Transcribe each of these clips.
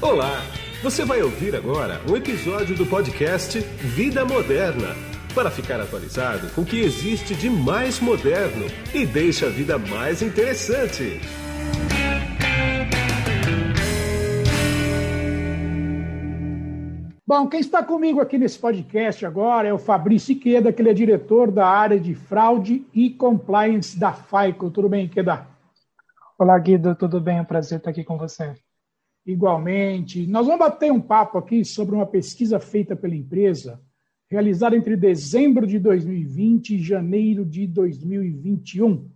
Olá! Você vai ouvir agora um episódio do podcast Vida Moderna para ficar atualizado com o que existe de mais moderno e deixa a vida mais interessante. Bom, quem está comigo aqui nesse podcast agora é o Fabrício Iqueda, que ele é diretor da área de fraude e compliance da FICO. Tudo bem, Iqueda? Olá, Guido, tudo bem? É um prazer estar aqui com você. Igualmente. Nós vamos bater um papo aqui sobre uma pesquisa feita pela empresa, realizada entre dezembro de 2020 e janeiro de 2021.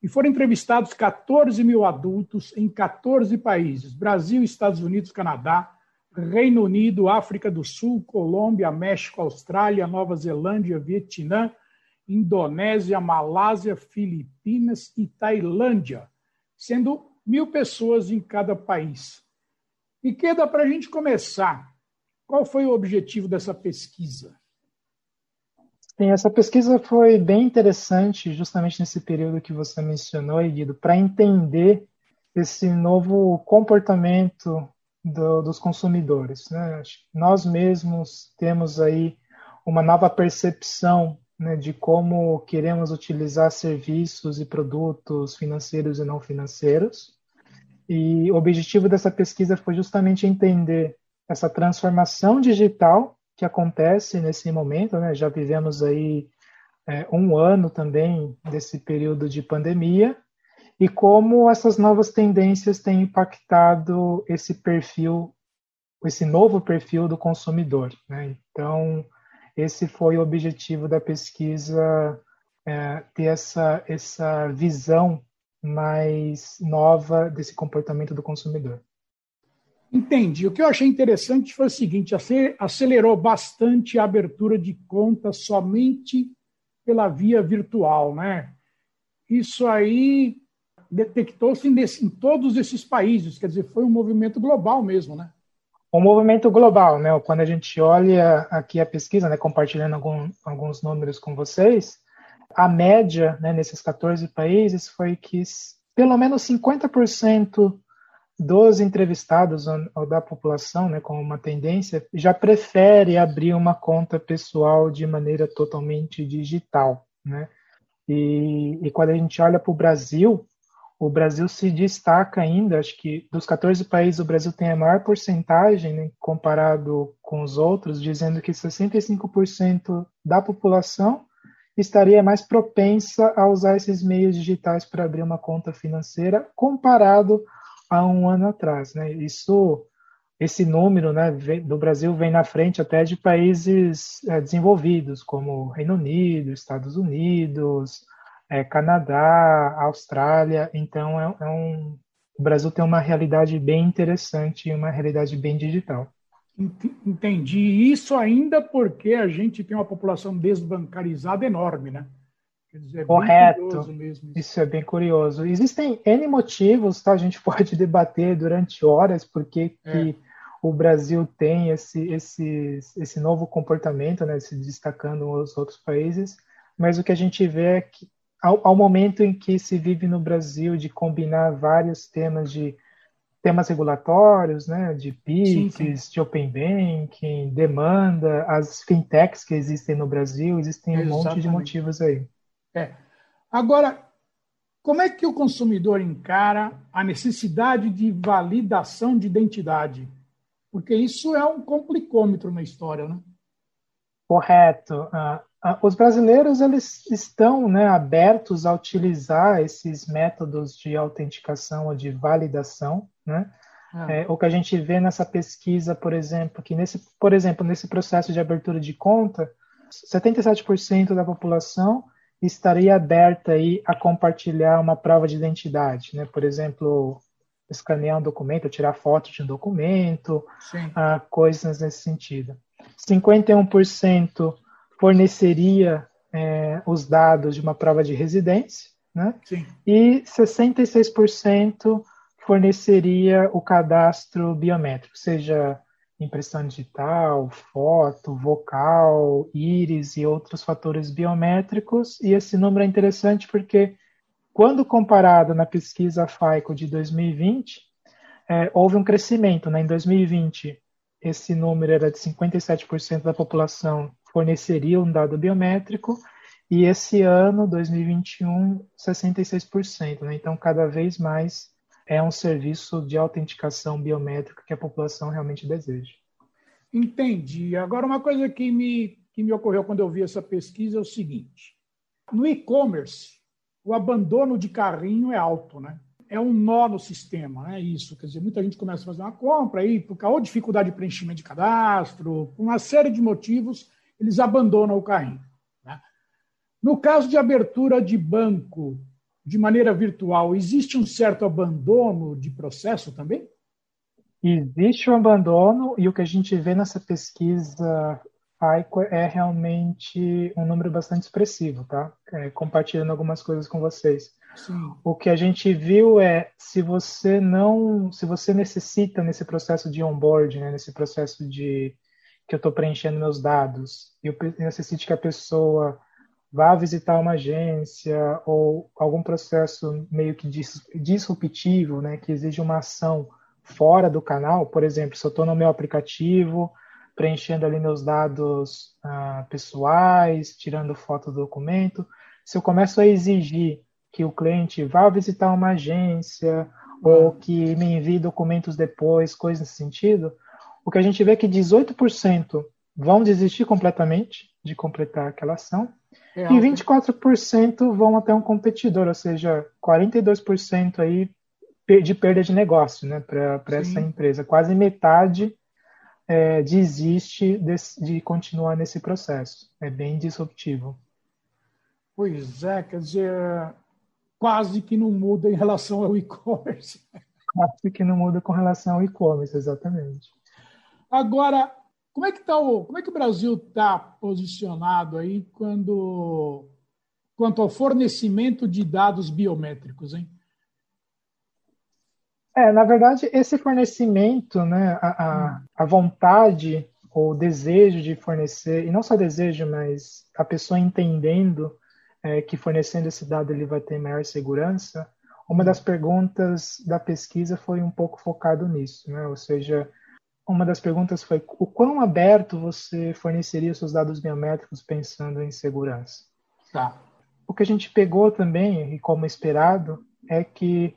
E foram entrevistados 14 mil adultos em 14 países: Brasil, Estados Unidos, Canadá, Reino Unido, África do Sul, Colômbia, México, Austrália, Nova Zelândia, Vietnã, Indonésia, Malásia, Filipinas e Tailândia, sendo mil pessoas em cada país. E queda para a gente começar. Qual foi o objetivo dessa pesquisa? Sim, essa pesquisa foi bem interessante, justamente nesse período que você mencionou, Guido, para entender esse novo comportamento do, dos consumidores. Né? Nós mesmos temos aí uma nova percepção né, de como queremos utilizar serviços e produtos financeiros e não financeiros. E o objetivo dessa pesquisa foi justamente entender essa transformação digital que acontece nesse momento. Né? Já vivemos aí é, um ano também desse período de pandemia e como essas novas tendências têm impactado esse perfil, esse novo perfil do consumidor. Né? Então, esse foi o objetivo da pesquisa, é, ter essa, essa visão mais nova desse comportamento do consumidor. Entendi. O que eu achei interessante foi o seguinte: acelerou bastante a abertura de contas somente pela via virtual, né? Isso aí detectou-se em, todos esses países, quer dizer, foi um movimento global mesmo, né? Um movimento global, né? Quando a gente olha aqui a pesquisa, né, compartilhando algum, alguns números com vocês, a média né, nesses 14 países foi que pelo menos 50% dos entrevistados ou da população, né, com uma tendência, já prefere abrir uma conta pessoal de maneira totalmente digital, né? E, e quando a gente olha para o Brasil, o Brasil se destaca ainda, acho que dos 14 países o Brasil tem a maior porcentagem né, comparado com os outros, dizendo que 65% da população estaria mais propensa a usar esses meios digitais para abrir uma conta financeira comparado a um ano atrás, né? Isso, esse número, né, do Brasil vem na frente até de países é, desenvolvidos como Reino Unido, Estados Unidos, é, Canadá, Austrália. Então, é, é um, o Brasil tem uma realidade bem interessante e uma realidade bem digital. Entendi. Isso ainda porque a gente tem uma população desbancarizada enorme, né? Dizer, é Correto. Isso. isso. é bem curioso. Existem N motivos, tá? A gente pode debater durante horas porque é. que o Brasil tem esse, esse, esse novo comportamento, né? Se destacando nos outros países. Mas o que a gente vê é que ao, ao, momento em que se vive no Brasil de combinar vários temas de temas regulatórios, né, de PIX, de Open Banking, demanda, as fintechs que existem no Brasil, existem um monte de motivos aí. É. Agora, como é que o consumidor encara a necessidade de validação de identidade? Porque isso é um complicômetro na história, né? Correto. Uh, os brasileiros eles estão né, abertos a utilizar esses métodos de autenticação ou de validação, né? Ah. É, o que a gente vê nessa pesquisa, por exemplo, que nesse, por exemplo, nesse processo de abertura de conta, 77% da população estaria aberta aí a compartilhar uma prova de identidade, né? Por exemplo, escanear um documento, tirar foto de um documento, uh, coisas nesse sentido. 51% forneceria é, os dados de uma prova de residência, né? Sim. E 66% forneceria o cadastro biométrico, seja impressão digital, foto, vocal, íris e outros fatores biométricos. E esse número é interessante porque, quando comparado na pesquisa FICO de 2020, é, houve um crescimento. Né? Em 2020, esse número era de 57% da população forneceria um dado biométrico, e esse ano, 2021, 66%. Né? Então, cada vez mais é um serviço de autenticação biométrica que a população realmente deseja. Entendi. Agora, uma coisa que me, que me ocorreu quando eu vi essa pesquisa é o seguinte: no e-commerce, o abandono de carrinho é alto, né? É um nó no sistema, né? isso. Quer dizer, muita gente começa a fazer uma compra aí, por causa de dificuldade de preenchimento de cadastro, por uma série de motivos, eles abandonam o carrinho. Né? No caso de abertura de banco de maneira virtual, existe um certo abandono de processo também? Existe um abandono e o que a gente vê nessa pesquisa FICO é realmente um número bastante expressivo, tá? É, compartilhando algumas coisas com vocês. Sim. O que a gente viu é se você não, se você necessita nesse processo de onboard, né, nesse processo de que eu estou preenchendo meus dados, e eu necessite que a pessoa vá visitar uma agência ou algum processo meio que disruptivo, né, que exige uma ação fora do canal, por exemplo, se eu estou no meu aplicativo preenchendo ali meus dados ah, pessoais, tirando foto do documento. Se eu começo a exigir que o cliente vá visitar uma agência ou que me envie documentos depois, coisas nesse sentido, o que a gente vê é que 18% vão desistir completamente de completar aquela ação é e 24% vão até um competidor, ou seja, 42% aí de perda de negócio né, para essa empresa. Quase metade é, desiste de, de, continuar nesse processo. É bem disruptivo. Pois é, quer dizer, quase que não muda em relação ao e-commerce. Quase que não muda com relação ao e-commerce, exatamente. Agora, como é que tá o, como é que o Brasil está posicionado aí quando quanto ao fornecimento de dados biométricos, hein? É, na verdade, esse fornecimento, né, a, a, a vontade ou desejo de fornecer, e não só desejo, mas a pessoa entendendo é, que fornecendo esse dado ele vai ter maior segurança, uma das perguntas da pesquisa foi um pouco focado nisso, né? ou seja, uma das perguntas foi o quão aberto você forneceria seus dados biométricos pensando em segurança. Tá. O que a gente pegou também, e como esperado, é que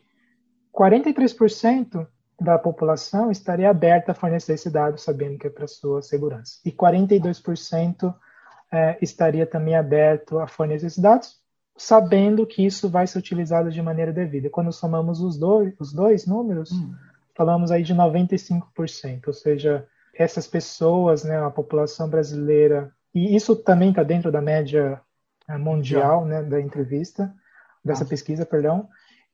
43% da população estaria aberta a fornecer esse dado, sabendo que é para sua segurança. E 42% é, estaria também aberto a fornecer esses dados, sabendo que isso vai ser utilizado de maneira devida. Quando somamos os dois, os dois números, hum. Falamos aí de 95%, ou seja, essas pessoas, né, a população brasileira, e isso também está dentro da média é, mundial, né, da entrevista, dessa pesquisa, perdão,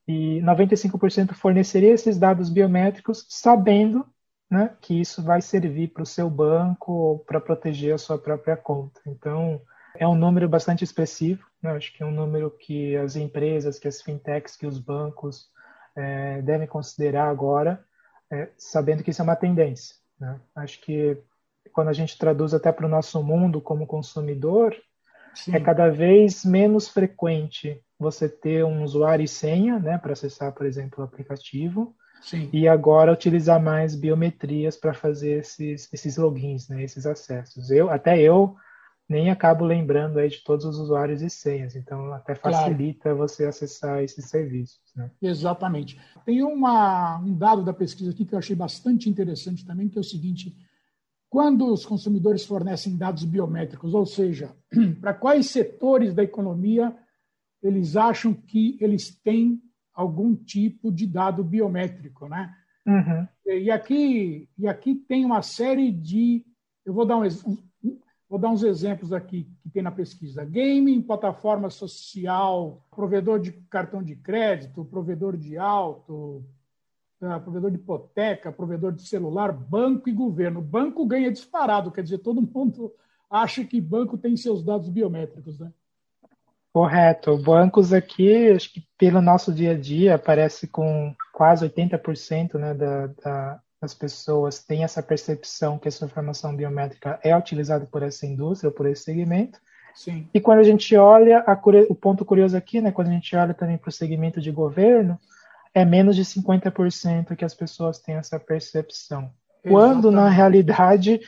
e 95% forneceria esses dados biométricos sabendo né, que isso vai servir para o seu banco para proteger a sua própria conta. Então, é um número bastante expressivo, né? acho que é um número que as empresas, que as fintechs, que os bancos é, devem considerar agora, é, sabendo que isso é uma tendência. Né? Acho que quando a gente traduz até para o nosso mundo como consumidor, Sim. é cada vez menos frequente você ter um usuário e senha, né, para acessar, por exemplo, o aplicativo. Sim. E agora utilizar mais biometrias para fazer esses, esses logins, né, esses acessos. Eu, até eu nem acabo lembrando aí de todos os usuários e senhas, então até facilita claro. você acessar esses serviços. Né? Exatamente. Tem uma, um dado da pesquisa aqui que eu achei bastante interessante também, que é o seguinte: quando os consumidores fornecem dados biométricos, ou seja, para quais setores da economia eles acham que eles têm algum tipo de dado biométrico, né? Uhum. E aqui e aqui tem uma série de, eu vou dar um, vou dar uns exemplos aqui que tem na pesquisa: gaming, plataforma social, provedor de cartão de crédito, provedor de auto, ah, provedor de hipoteca, provedor de celular, banco e governo. Banco ganha disparado, quer dizer, todo mundo acha que banco tem seus dados biométricos, né? Correto. Bancos aqui, acho que pelo nosso dia a dia, parece com quase 80% né, da, da, das pessoas tem essa percepção que essa informação biométrica é utilizada por essa indústria, por esse segmento. Sim. E quando a gente olha, a, o ponto curioso aqui, né, quando a gente olha também para o segmento de governo, é menos de 50% que as pessoas têm essa percepção. Quando, Exatamente. na realidade,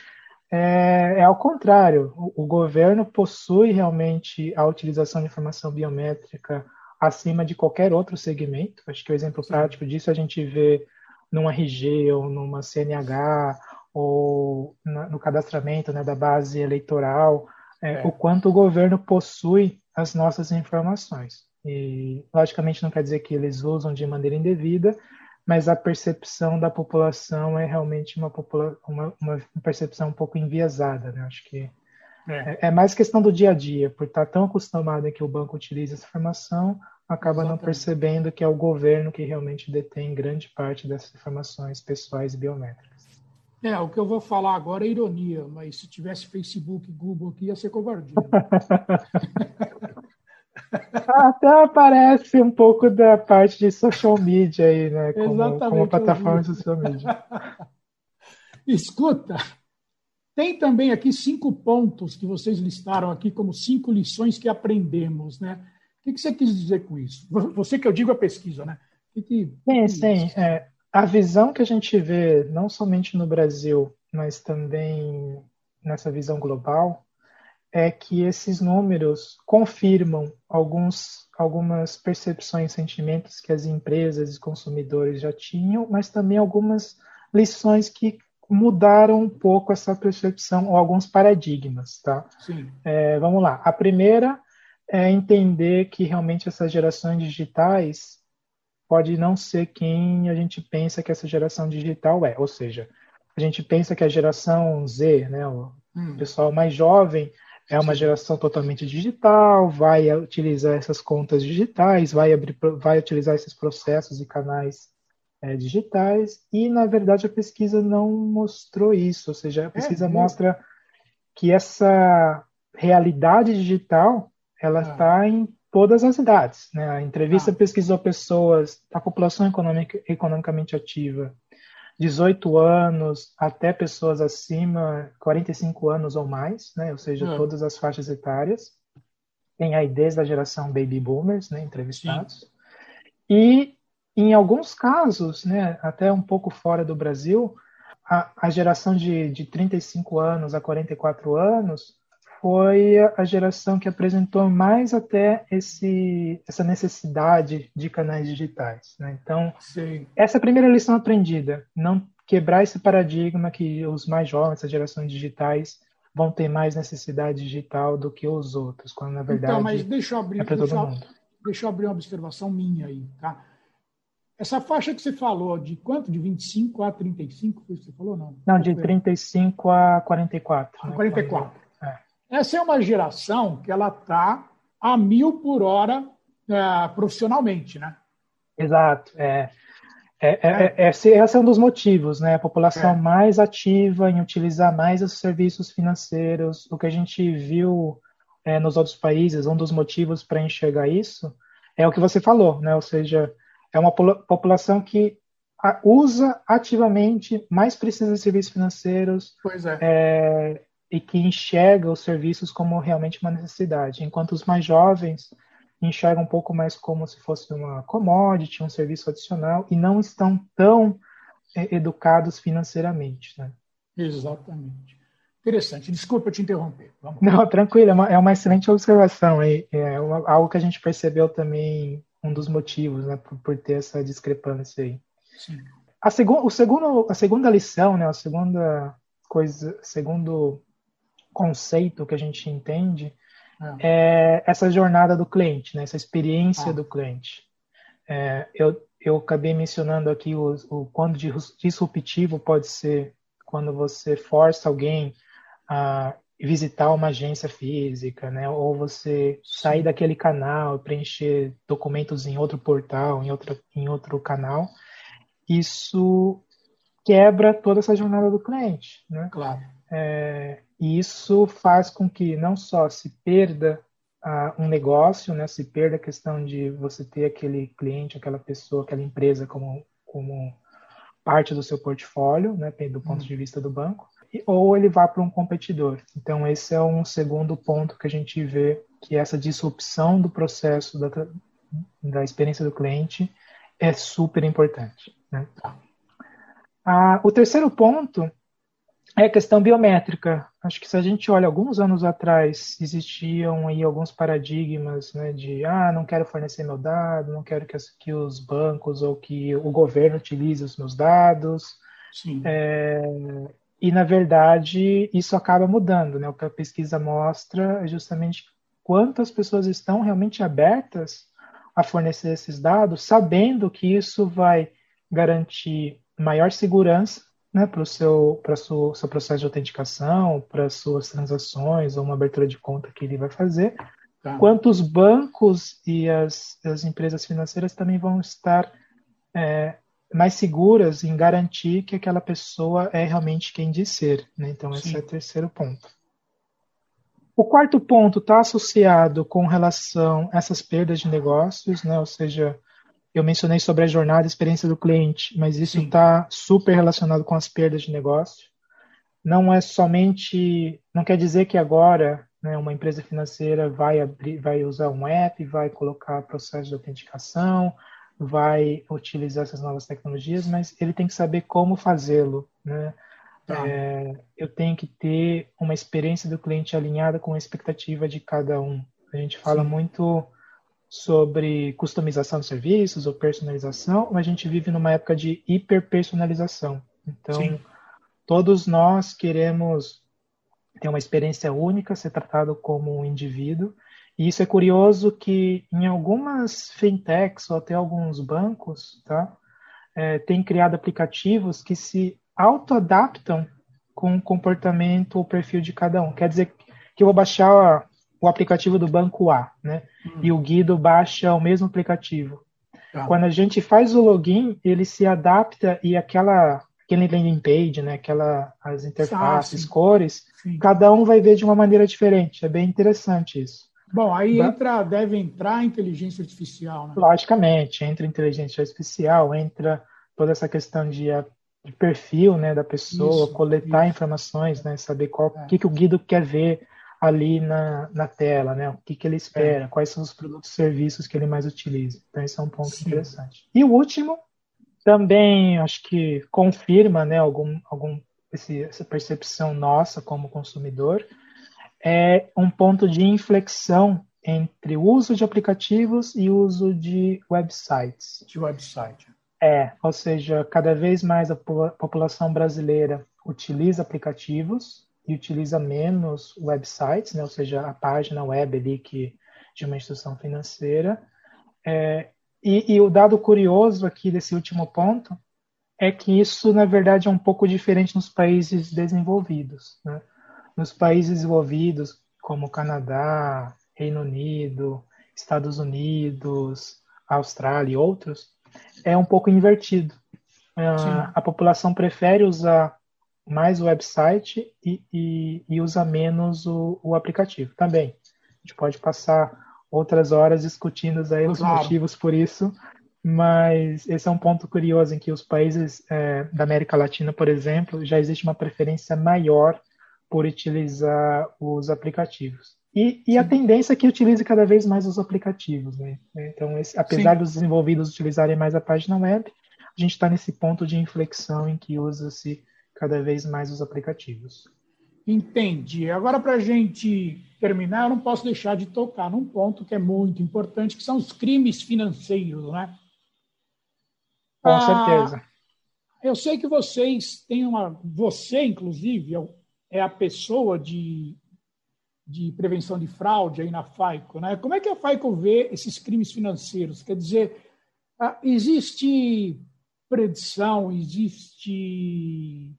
é, é, ao contrário. O, o, governo possui realmente a utilização de informação biométrica acima de qualquer outro segmento. Acho que o exemplo Sim. prático disso a gente vê num RG ou numa CNH ou no cadastramento né, da base eleitoral, é, é. o quanto o governo possui as nossas informações. E, logicamente, não quer dizer que eles usam de maneira indevida, mas a percepção da população é realmente uma, popula uma, uma percepção um pouco enviesada. Né? Acho que é. é. mais questão do dia a dia, por estar tão acostumado em que o banco utiliza essa informação, acaba Exatamente. não percebendo que é o governo que realmente detém grande parte dessas informações pessoais e biométricas. É, o que eu vou falar agora é ironia, mas se tivesse Facebook e Google aqui, ia ser covardia. Até aparece um pouco da parte de social media aí, né? Como, Exatamente. Como plataforma de social media. Escuta, tem também aqui cinco pontos que vocês listaram aqui como cinco lições que aprendemos, né? O que você quis dizer com isso? Você que eu digo a pesquisa, né? Que que, sim, sim. É, a visão que a gente vê, não somente no Brasil, mas também nessa visão global, é que esses números confirmam alguns, algumas percepções sentimentos que as empresas e consumidores já tinham, mas também algumas lições que mudaram um pouco essa percepção ou alguns paradigmas, tá? Sim. É, vamos lá. A primeira é entender que realmente essas gerações digitais pode não ser quem a gente pensa que essa geração digital é. Ou seja, a gente pensa que a geração Z, né, o hum. pessoal mais jovem, é uma geração totalmente digital, vai utilizar essas contas digitais, vai, abrir, vai utilizar esses processos e canais é, digitais, e na verdade a pesquisa não mostrou isso, ou seja, a é, pesquisa é, mostra que essa realidade digital ela está ah. em todas as idades. Né? A entrevista ah. pesquisou pessoas da população econômica, economicamente ativa, 18 anos até pessoas acima 45 anos ou mais, né? ou seja, ah. todas as faixas etárias. Tem aí desde a geração baby boomers, né, entrevistados. Sim. E em alguns casos, né, até um pouco fora do Brasil, a, a geração de, de 35 anos a 44 anos foi a geração que apresentou mais até esse, essa necessidade de canais digitais. Né? Então, Sim. essa é a primeira lição aprendida, não quebrar esse paradigma que os mais jovens, as gerações digitais, vão ter mais necessidade digital do que os outros, quando na então, verdade então, mas deixa eu abrir, é para todo mundo. Deixa eu abrir uma observação minha aí, tá? Essa faixa que você falou, de quanto? De 25 a 35, foi isso que você falou, não? Não, de 35 a 44. A 44. Essa é uma geração que ela está a mil por hora é, profissionalmente, né? Exato. É. É, é, é. é esse, esse, é um dos motivos, né? A população é. mais ativa em utilizar mais os serviços financeiros. O que a gente viu é, nos outros países, um dos motivos para enxergar isso é o que você falou, né? Ou seja, é uma população que usa ativamente, mais precisa de serviços financeiros. Pois é. é e que enxerga os serviços como realmente uma necessidade, enquanto os mais jovens enxergam um pouco mais como se fosse uma commodity, um serviço adicional, e não estão tão é, educados financeiramente. Né? Exatamente. Interessante. Desculpa te interromper. Vamos. Não, tranquilo. É uma, é uma excelente observação. É, é uma, algo que a gente percebeu também, um dos motivos né, por, por ter essa discrepância aí. Sim. A, segu, o segundo, a segunda lição, né, a segunda coisa, segundo conceito que a gente entende é, é essa jornada do cliente, né? essa experiência ah. do cliente. É, eu, eu acabei mencionando aqui o, o quando disruptivo pode ser quando você força alguém a visitar uma agência física, né? Ou você sair daquele canal, preencher documentos em outro portal, em, outra, em outro canal. Isso quebra toda essa jornada do cliente, né? Claro. É, e isso faz com que não só se perda uh, um negócio, né, se perda a questão de você ter aquele cliente, aquela pessoa, aquela empresa como, como parte do seu portfólio, né, do ponto uhum. de vista do banco, ou ele vá para um competidor. Então, esse é um segundo ponto que a gente vê, que essa disrupção do processo da, da experiência do cliente é super importante. Né? Ah, o terceiro ponto é a questão biométrica. Acho que se a gente olha alguns anos atrás, existiam aí alguns paradigmas né, de ah, não quero fornecer meu dado, não quero que, que os bancos ou que o governo utilize os meus dados. É, e, na verdade, isso acaba mudando. Né? O que a pesquisa mostra é justamente quantas pessoas estão realmente abertas a fornecer esses dados, sabendo que isso vai garantir maior segurança né, para o seu, seu, seu processo de autenticação, para suas transações ou uma abertura de conta que ele vai fazer, tá. quanto os bancos e as, as empresas financeiras também vão estar é, mais seguras em garantir que aquela pessoa é realmente quem diz ser. Né? Então, Sim. esse é o terceiro ponto. O quarto ponto está associado com relação a essas perdas de negócios, né? ou seja, eu mencionei sobre a jornada e experiência do cliente, mas isso está super relacionado com as perdas de negócio. Não é somente, não quer dizer que agora né, uma empresa financeira vai abrir, vai usar um app, vai colocar processo de autenticação, vai utilizar essas novas tecnologias, mas ele tem que saber como fazê-lo, né? Tá. É, eu tenho que ter uma experiência do cliente alinhada com a expectativa de cada um. A gente fala Sim. muito sobre customização de serviços ou personalização, a gente vive numa época de hiperpersonalização. Então, Sim. todos nós queremos ter uma experiência única, ser tratado como um indivíduo. E isso é curioso que em algumas fintechs ou até alguns bancos, tá, é, tem criado aplicativos que se auto-adaptam com o comportamento ou perfil de cada um. Quer dizer que eu vou baixar o aplicativo do banco A, né? Hum. E o Guido baixa o mesmo aplicativo. Tá. Quando a gente faz o login, ele se adapta e aquela aquele landing page, né? Aquela as interfaces, ah, cores, sim. cada um vai ver de uma maneira diferente. É bem interessante isso. Bom, aí entra, deve entrar a inteligência artificial, né? Logicamente, entra inteligência artificial, entra toda essa questão de, de perfil, né, da pessoa, isso, coletar isso. informações, né, saber qual é. que, que o Guido quer ver, ali na, na tela, né? O que, que ele espera, é. quais são os produtos e serviços que ele mais utiliza. Então, esse é um ponto Sim. interessante. E o último, também acho que confirma, né, algum, algum esse, essa percepção nossa como consumidor, é um ponto de inflexão entre o uso de aplicativos e o uso de websites. De website. É, ou seja, cada vez mais a população brasileira utiliza aplicativos e utiliza menos websites, né, ou seja, a página web ali que, de uma instituição financeira. É, e, e, o dado curioso aqui desse último ponto é que isso, na verdade, é um pouco diferente nos países desenvolvidos. Né? Nos países desenvolvidos, como Canadá, Reino Unido, Estados Unidos, Austrália e outros, é um pouco invertido. Uh, a população prefere usar mais o website e, e, e usa menos o, o, aplicativo também. A gente pode passar outras horas discutindo aí os claro. motivos por isso, mas esse é um ponto curioso em que os países é, da América Latina, por exemplo, já existe uma preferência maior por utilizar os aplicativos. E, e a tendência é que utilize cada vez mais os aplicativos. Né? Então, esse, apesar Sim. dos desenvolvidos utilizarem mais a página web, a gente está nesse ponto de inflexão em que usa-se cada vez mais os aplicativos. Entendi. Agora, para a gente terminar, eu não posso deixar de tocar num ponto que é muito importante, que são os crimes financeiros, né? Com ah, certeza. Eu sei que vocês têm uma. Você, inclusive, é a pessoa de, de prevenção de fraude aí na FAICO, né? Como é que a FAICO vê esses crimes financeiros? Quer dizer, ah, existe predição, existe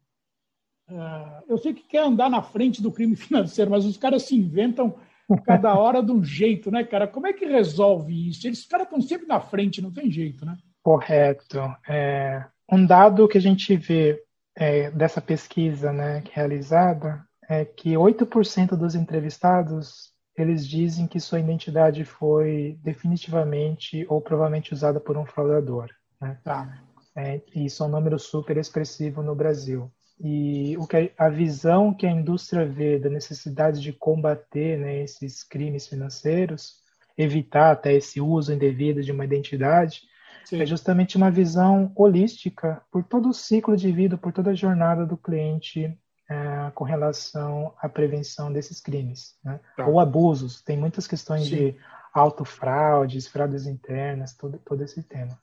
eu sei que quer andar na frente do crime financeiro, mas os caras se inventam cada hora de um jeito, né, cara? Como é que resolve isso? Eles, os caras estão sempre na frente, não tem jeito, né? Correto. É, um dado que a gente vê é, dessa pesquisa né, realizada é que 8% dos entrevistados eles dizem que sua identidade foi definitivamente ou provavelmente usada por um fraudador. Né? Tá. É, isso é um número super expressivo no Brasil e o que a visão que a indústria vê da necessidade de combater né, esses crimes financeiros, evitar até esse uso indevido de uma identidade, Sim. É justamente uma visão holística por todo o ciclo de vida, por toda a jornada do cliente é, com relação à prevenção desses crimes, né? Tá. ou abusos. Tem muitas questões Sim. de autofraudes, fraudes internas, todo, todo esse tema.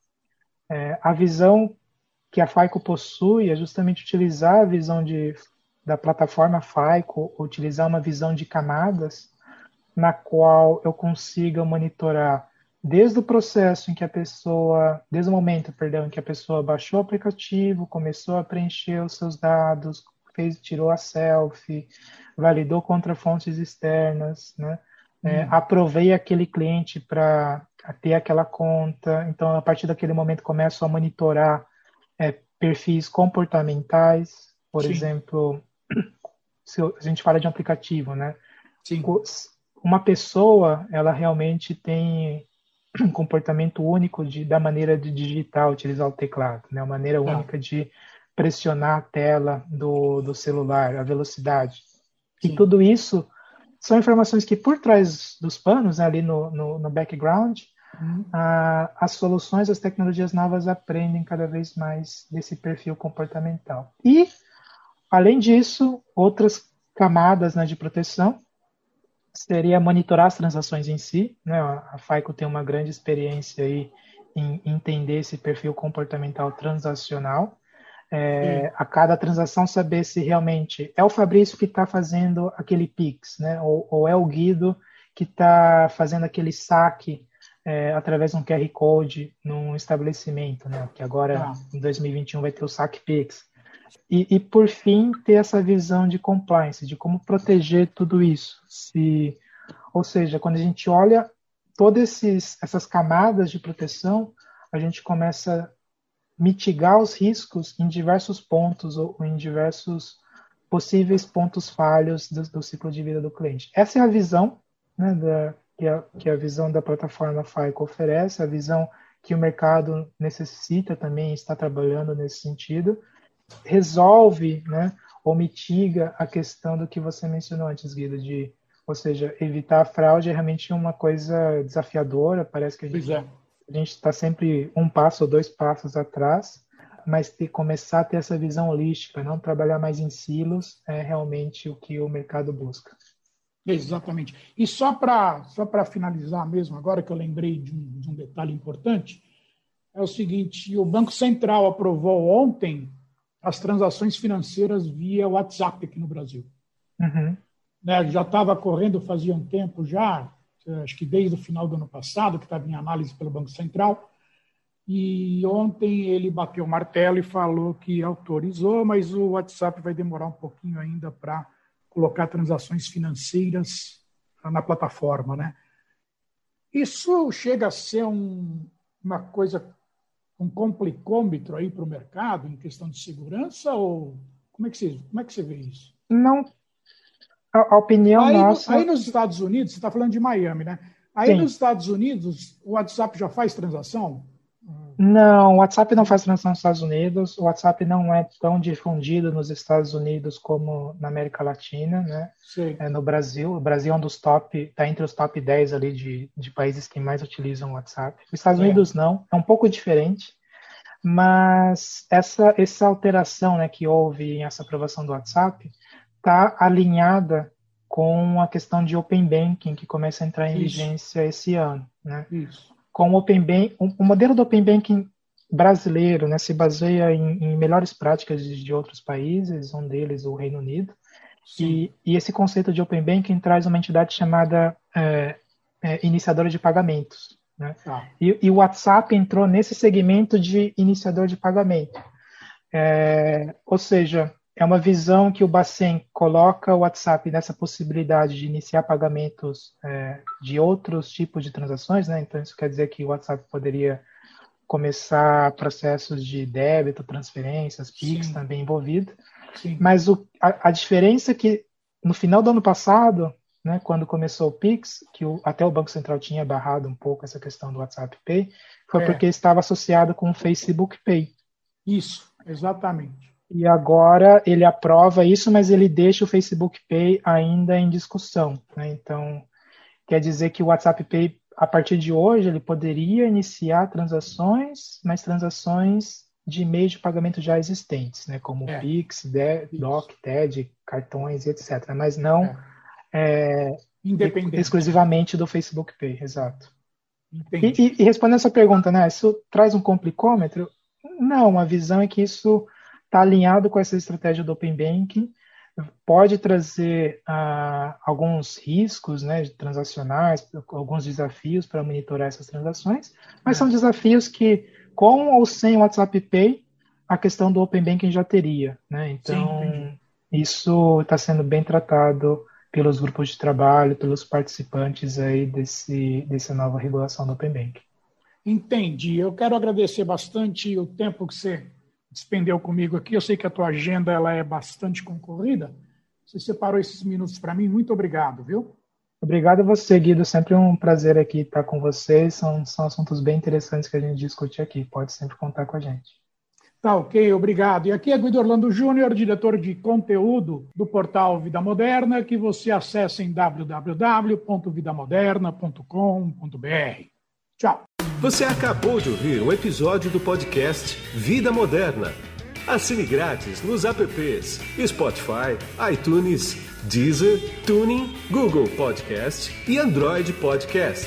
É, a visão que a FICO possui é justamente utilizar a visão de, da plataforma FICO, utilizar uma visão de camadas na qual eu consiga monitorar desde o processo em que a pessoa, desde o momento, perdão, em que a pessoa baixou o aplicativo, começou a preencher os seus dados, fez, tirou a selfie, validou contra fontes externas, né? É, hum. aprovei aquele cliente para ter aquela conta, então a partir daquele momento começo a monitorar é, perfis comportamentais, por Sim. exemplo, se a gente fala de um aplicativo, né? Sim. Uma pessoa, ela realmente tem um comportamento único de, da maneira de digitar, utilizar o teclado, né? Uma maneira tá. única de pressionar a tela do, do celular, a velocidade. Sim. E tudo isso são informações que por trás dos panos, né, ali no, no, no background, uhum. as soluções, as tecnologias novas aprendem cada vez mais desse perfil comportamental. E, além disso, outras camadas né, de proteção seria monitorar as transações em si. Né? A FICO tem uma grande experiência aí em entender esse perfil comportamental transacional é, a cada transação saber se realmente é o Fabrício que está fazendo aquele Pix, né? Ou, ou, é o Guido que está fazendo aquele saque é, através de um QR Code num estabelecimento, né? Que agora ah. em 2021 vai ter o saque Pix. E, e, por fim ter essa visão de compliance, de como proteger tudo isso. Se, ou seja, quando a gente olha todas essas camadas de proteção, a gente começa mitigar os riscos em diversos pontos ou em diversos possíveis pontos falhos do, do ciclo de vida do cliente. Essa é a visão né, da, que, a, que a visão da plataforma FICO oferece, a visão que o mercado necessita também está trabalhando nesse sentido, resolve né, ou mitiga a questão do que você mencionou antes, Guido, de, ou seja, evitar a fraude é realmente uma coisa desafiadora, parece que a gente é está sempre um passo ou dois passos atrás, mas ter, começar a ter essa visão holística, não trabalhar mais em silos, é realmente o que o mercado busca. Exatamente. E só para só finalizar mesmo, agora que eu lembrei de um, de um detalhe importante, é o seguinte: o Banco Central aprovou ontem as transações financeiras via WhatsApp aqui no Brasil. Uhum. Né, já estava correndo fazia um tempo já, acho que desde o final do ano passado, que estava em análise pelo Banco Central. E ontem ele bateu o martelo e falou que autorizou, mas o WhatsApp vai demorar um pouquinho ainda para colocar transações financeiras na plataforma, né? Isso chega a ser um, uma coisa, um complicômetro aí para o mercado em questão de segurança ou como é que você, como é que você vê isso? Não a, opinião aí, nossa. Aí nos Estados Unidos, você está falando de Miami, né? Aí Sim. nos Estados Unidos, o WhatsApp já faz transação? Não, o WhatsApp não faz transação nos Estados Unidos. O WhatsApp não é tão difundido nos Estados Unidos como na América Latina, né? Sim. É no Brasil. O Brasil é um dos top, está entre os top 10 ali de, de países que mais utilizam o WhatsApp. Os Estados é. Unidos não, é um pouco diferente. Mas essa, essa alteração né, que houve em essa aprovação do WhatsApp está alinhada com a questão de Open Banking, que começa a entrar em Isso. vigência esse ano. Né? Isso. Com o Open Banking, o modelo do Open Banking brasileiro né, se baseia em, em melhores práticas de, de, outros países, um deles o Reino Unido. E, e, esse conceito de Open Banking traz uma entidade chamada é, é, iniciadora de pagamentos. Né? Ah. E, e, o WhatsApp entrou nesse segmento de iniciador de pagamento. É, ou seja, é uma visão que o Bacen coloca o WhatsApp nessa possibilidade de iniciar pagamentos é, de outros tipos de transações, né? Então isso quer dizer que o WhatsApp poderia começar processos de débito, transferências, PIX Sim. também envolvido. Sim. Mas o, a, a, diferença é que no final do ano passado, né, quando começou o Pix, que o, até o Banco Central tinha barrado um pouco essa questão do WhatsApp Pay, foi é. porque estava associado com o Facebook Pay. Isso, exatamente. E agora ele aprova isso, mas ele deixa o Facebook Pay ainda em discussão. Né? Então, quer dizer que o WhatsApp Pay a partir de hoje, ele poderia iniciar transações, mas transações de meios de pagamento já existentes, né, como é. Pix, De, DOC, TED, cartões, etc. Mas não é. É, exclusivamente do Facebook Pay, exato. E, e, e, respondendo essa pergunta, né, isso traz um complicômetro? Não, a visão é que isso está alinhado com essa estratégia do Open Banking pode trazer ah, alguns riscos né, transacionais, alguns desafios para monitorar essas transações, mas são desafios que, com ou sem o WhatsApp Pay, a questão do Open Banking já teria. Né? Então, Sim, isso está sendo bem tratado pelos grupos de trabalho, pelos participantes aí desse, dessa nova regulação do Open Banking. Entendi. Eu quero agradecer bastante o tempo que você despendeu comigo aqui. Eu sei que a tua agenda ela é bastante concorrida. Você separou esses minutos para mim. Muito obrigado, viu? Obrigado a você, Guido. Sempre um prazer aqui estar com vocês. São, são assuntos bem interessantes que a gente discute aqui. Pode sempre contar com a gente. Tá ok, obrigado. E aqui é Guido Orlando Júnior, diretor de conteúdo do portal Vida Moderna, que você acessa em www.vidamoderna.com.br. Tchau. Você acabou de ouvir um episódio do podcast Vida Moderna. Assine grátis nos apps Spotify, iTunes, Deezer, Tuning, Google Podcast e Android Podcast.